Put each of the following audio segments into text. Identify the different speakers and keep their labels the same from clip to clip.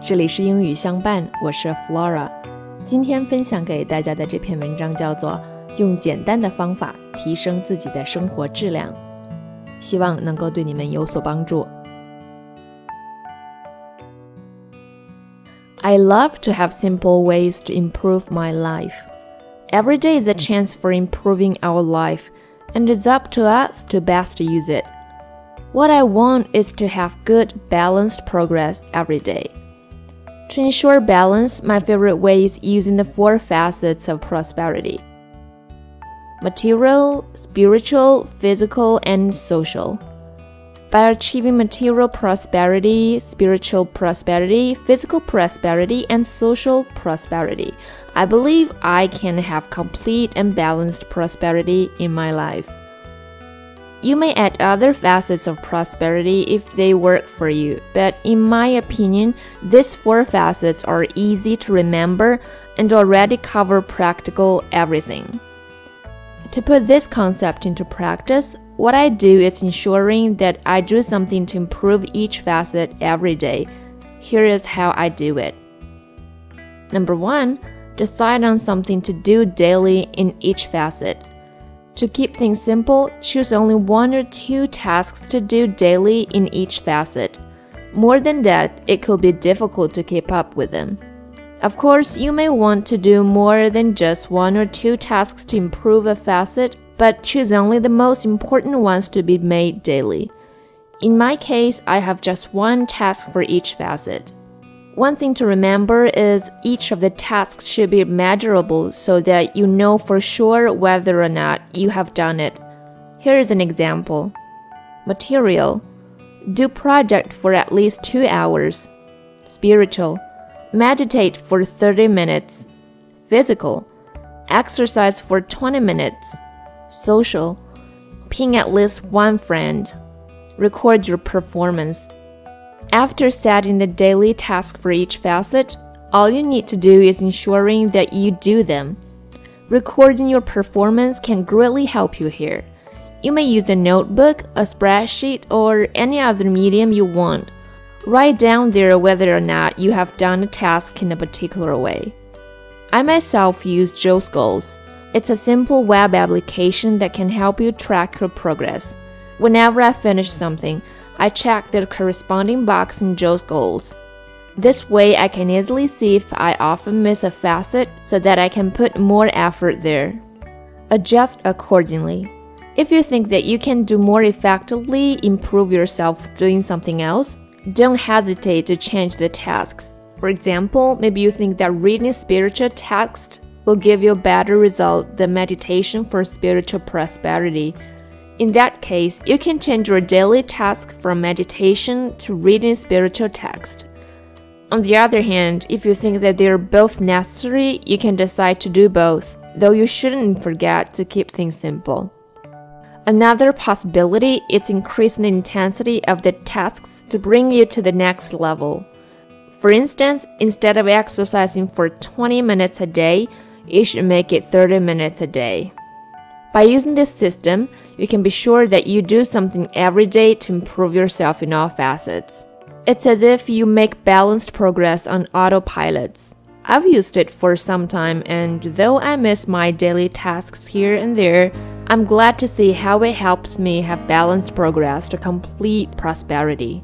Speaker 1: 这里是英语相伴，我是 Flora。今天分享给大家的这篇文章叫做《用简单的方法提升自己的生活质量》，希望能够对你们有所帮助。I love to have simple ways to improve my life. Every day is a chance for improving our life, and it's up to us to best use it. What I want is to have good, balanced progress every day. To ensure balance, my favorite way is using the four facets of prosperity material, spiritual, physical, and social. By achieving material prosperity, spiritual prosperity, physical prosperity, and social prosperity, I believe I can have complete and balanced prosperity in my life. You may add other facets of prosperity if they work for you, but in my opinion, these four facets are easy to remember and already cover practical everything. To put this concept into practice, what I do is ensuring that I do something to improve each facet every day. Here is how I do it. Number one, decide on something to do daily in each facet. To keep things simple, choose only one or two tasks to do daily in each facet. More than that, it could be difficult to keep up with them. Of course, you may want to do more than just one or two tasks to improve a facet, but choose only the most important ones to be made daily. In my case, I have just one task for each facet. One thing to remember is each of the tasks should be measurable so that you know for sure whether or not you have done it. Here is an example. Material. Do project for at least 2 hours. Spiritual. Meditate for 30 minutes. Physical. Exercise for 20 minutes. Social. Ping at least one friend. Record your performance. After setting the daily task for each facet, all you need to do is ensuring that you do them. Recording your performance can greatly help you here. You may use a notebook, a spreadsheet, or any other medium you want. Write down there whether or not you have done a task in a particular way. I myself use Joe's Goals. It's a simple web application that can help you track your progress. Whenever I finish something, I check the corresponding box in Joe's goals. This way, I can easily see if I often miss a facet so that I can put more effort there. Adjust accordingly. If you think that you can do more effectively improve yourself doing something else, don't hesitate to change the tasks. For example, maybe you think that reading spiritual text will give you a better result than meditation for spiritual prosperity. In that case, you can change your daily task from meditation to reading spiritual text. On the other hand, if you think that they are both necessary, you can decide to do both, though you shouldn't forget to keep things simple. Another possibility is increasing the intensity of the tasks to bring you to the next level. For instance, instead of exercising for 20 minutes a day, you should make it 30 minutes a day. By using this system, you can be sure that you do something every day to improve yourself in all facets. It's as if you make balanced progress on autopilots. I've used it for some time, and though I miss my daily tasks here and there, I'm glad to see how it helps me have balanced progress to complete prosperity.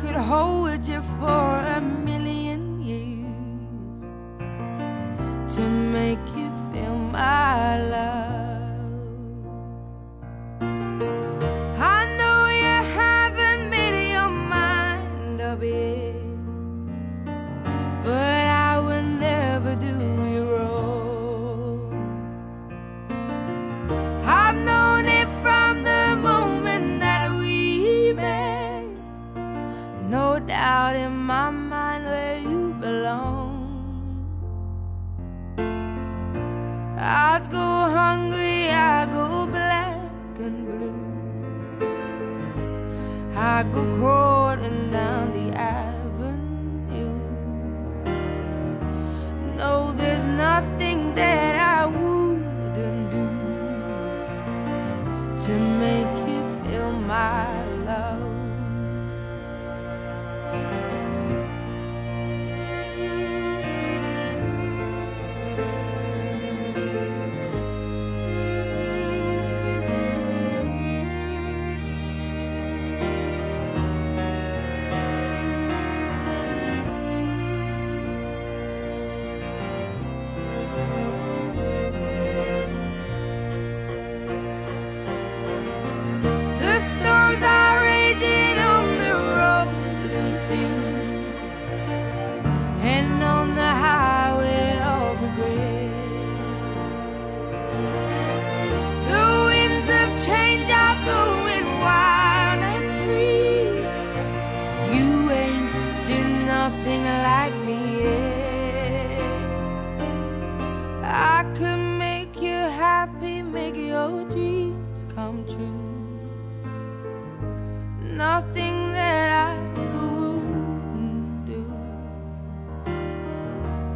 Speaker 2: could hold you for a million years to make you feel my love. I go crawling down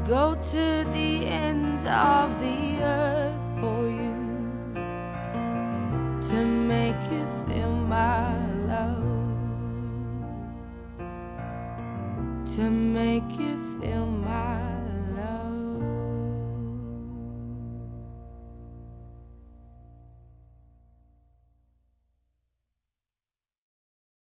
Speaker 2: go to the ends of the earth for you to make you feel my love. To make you feel my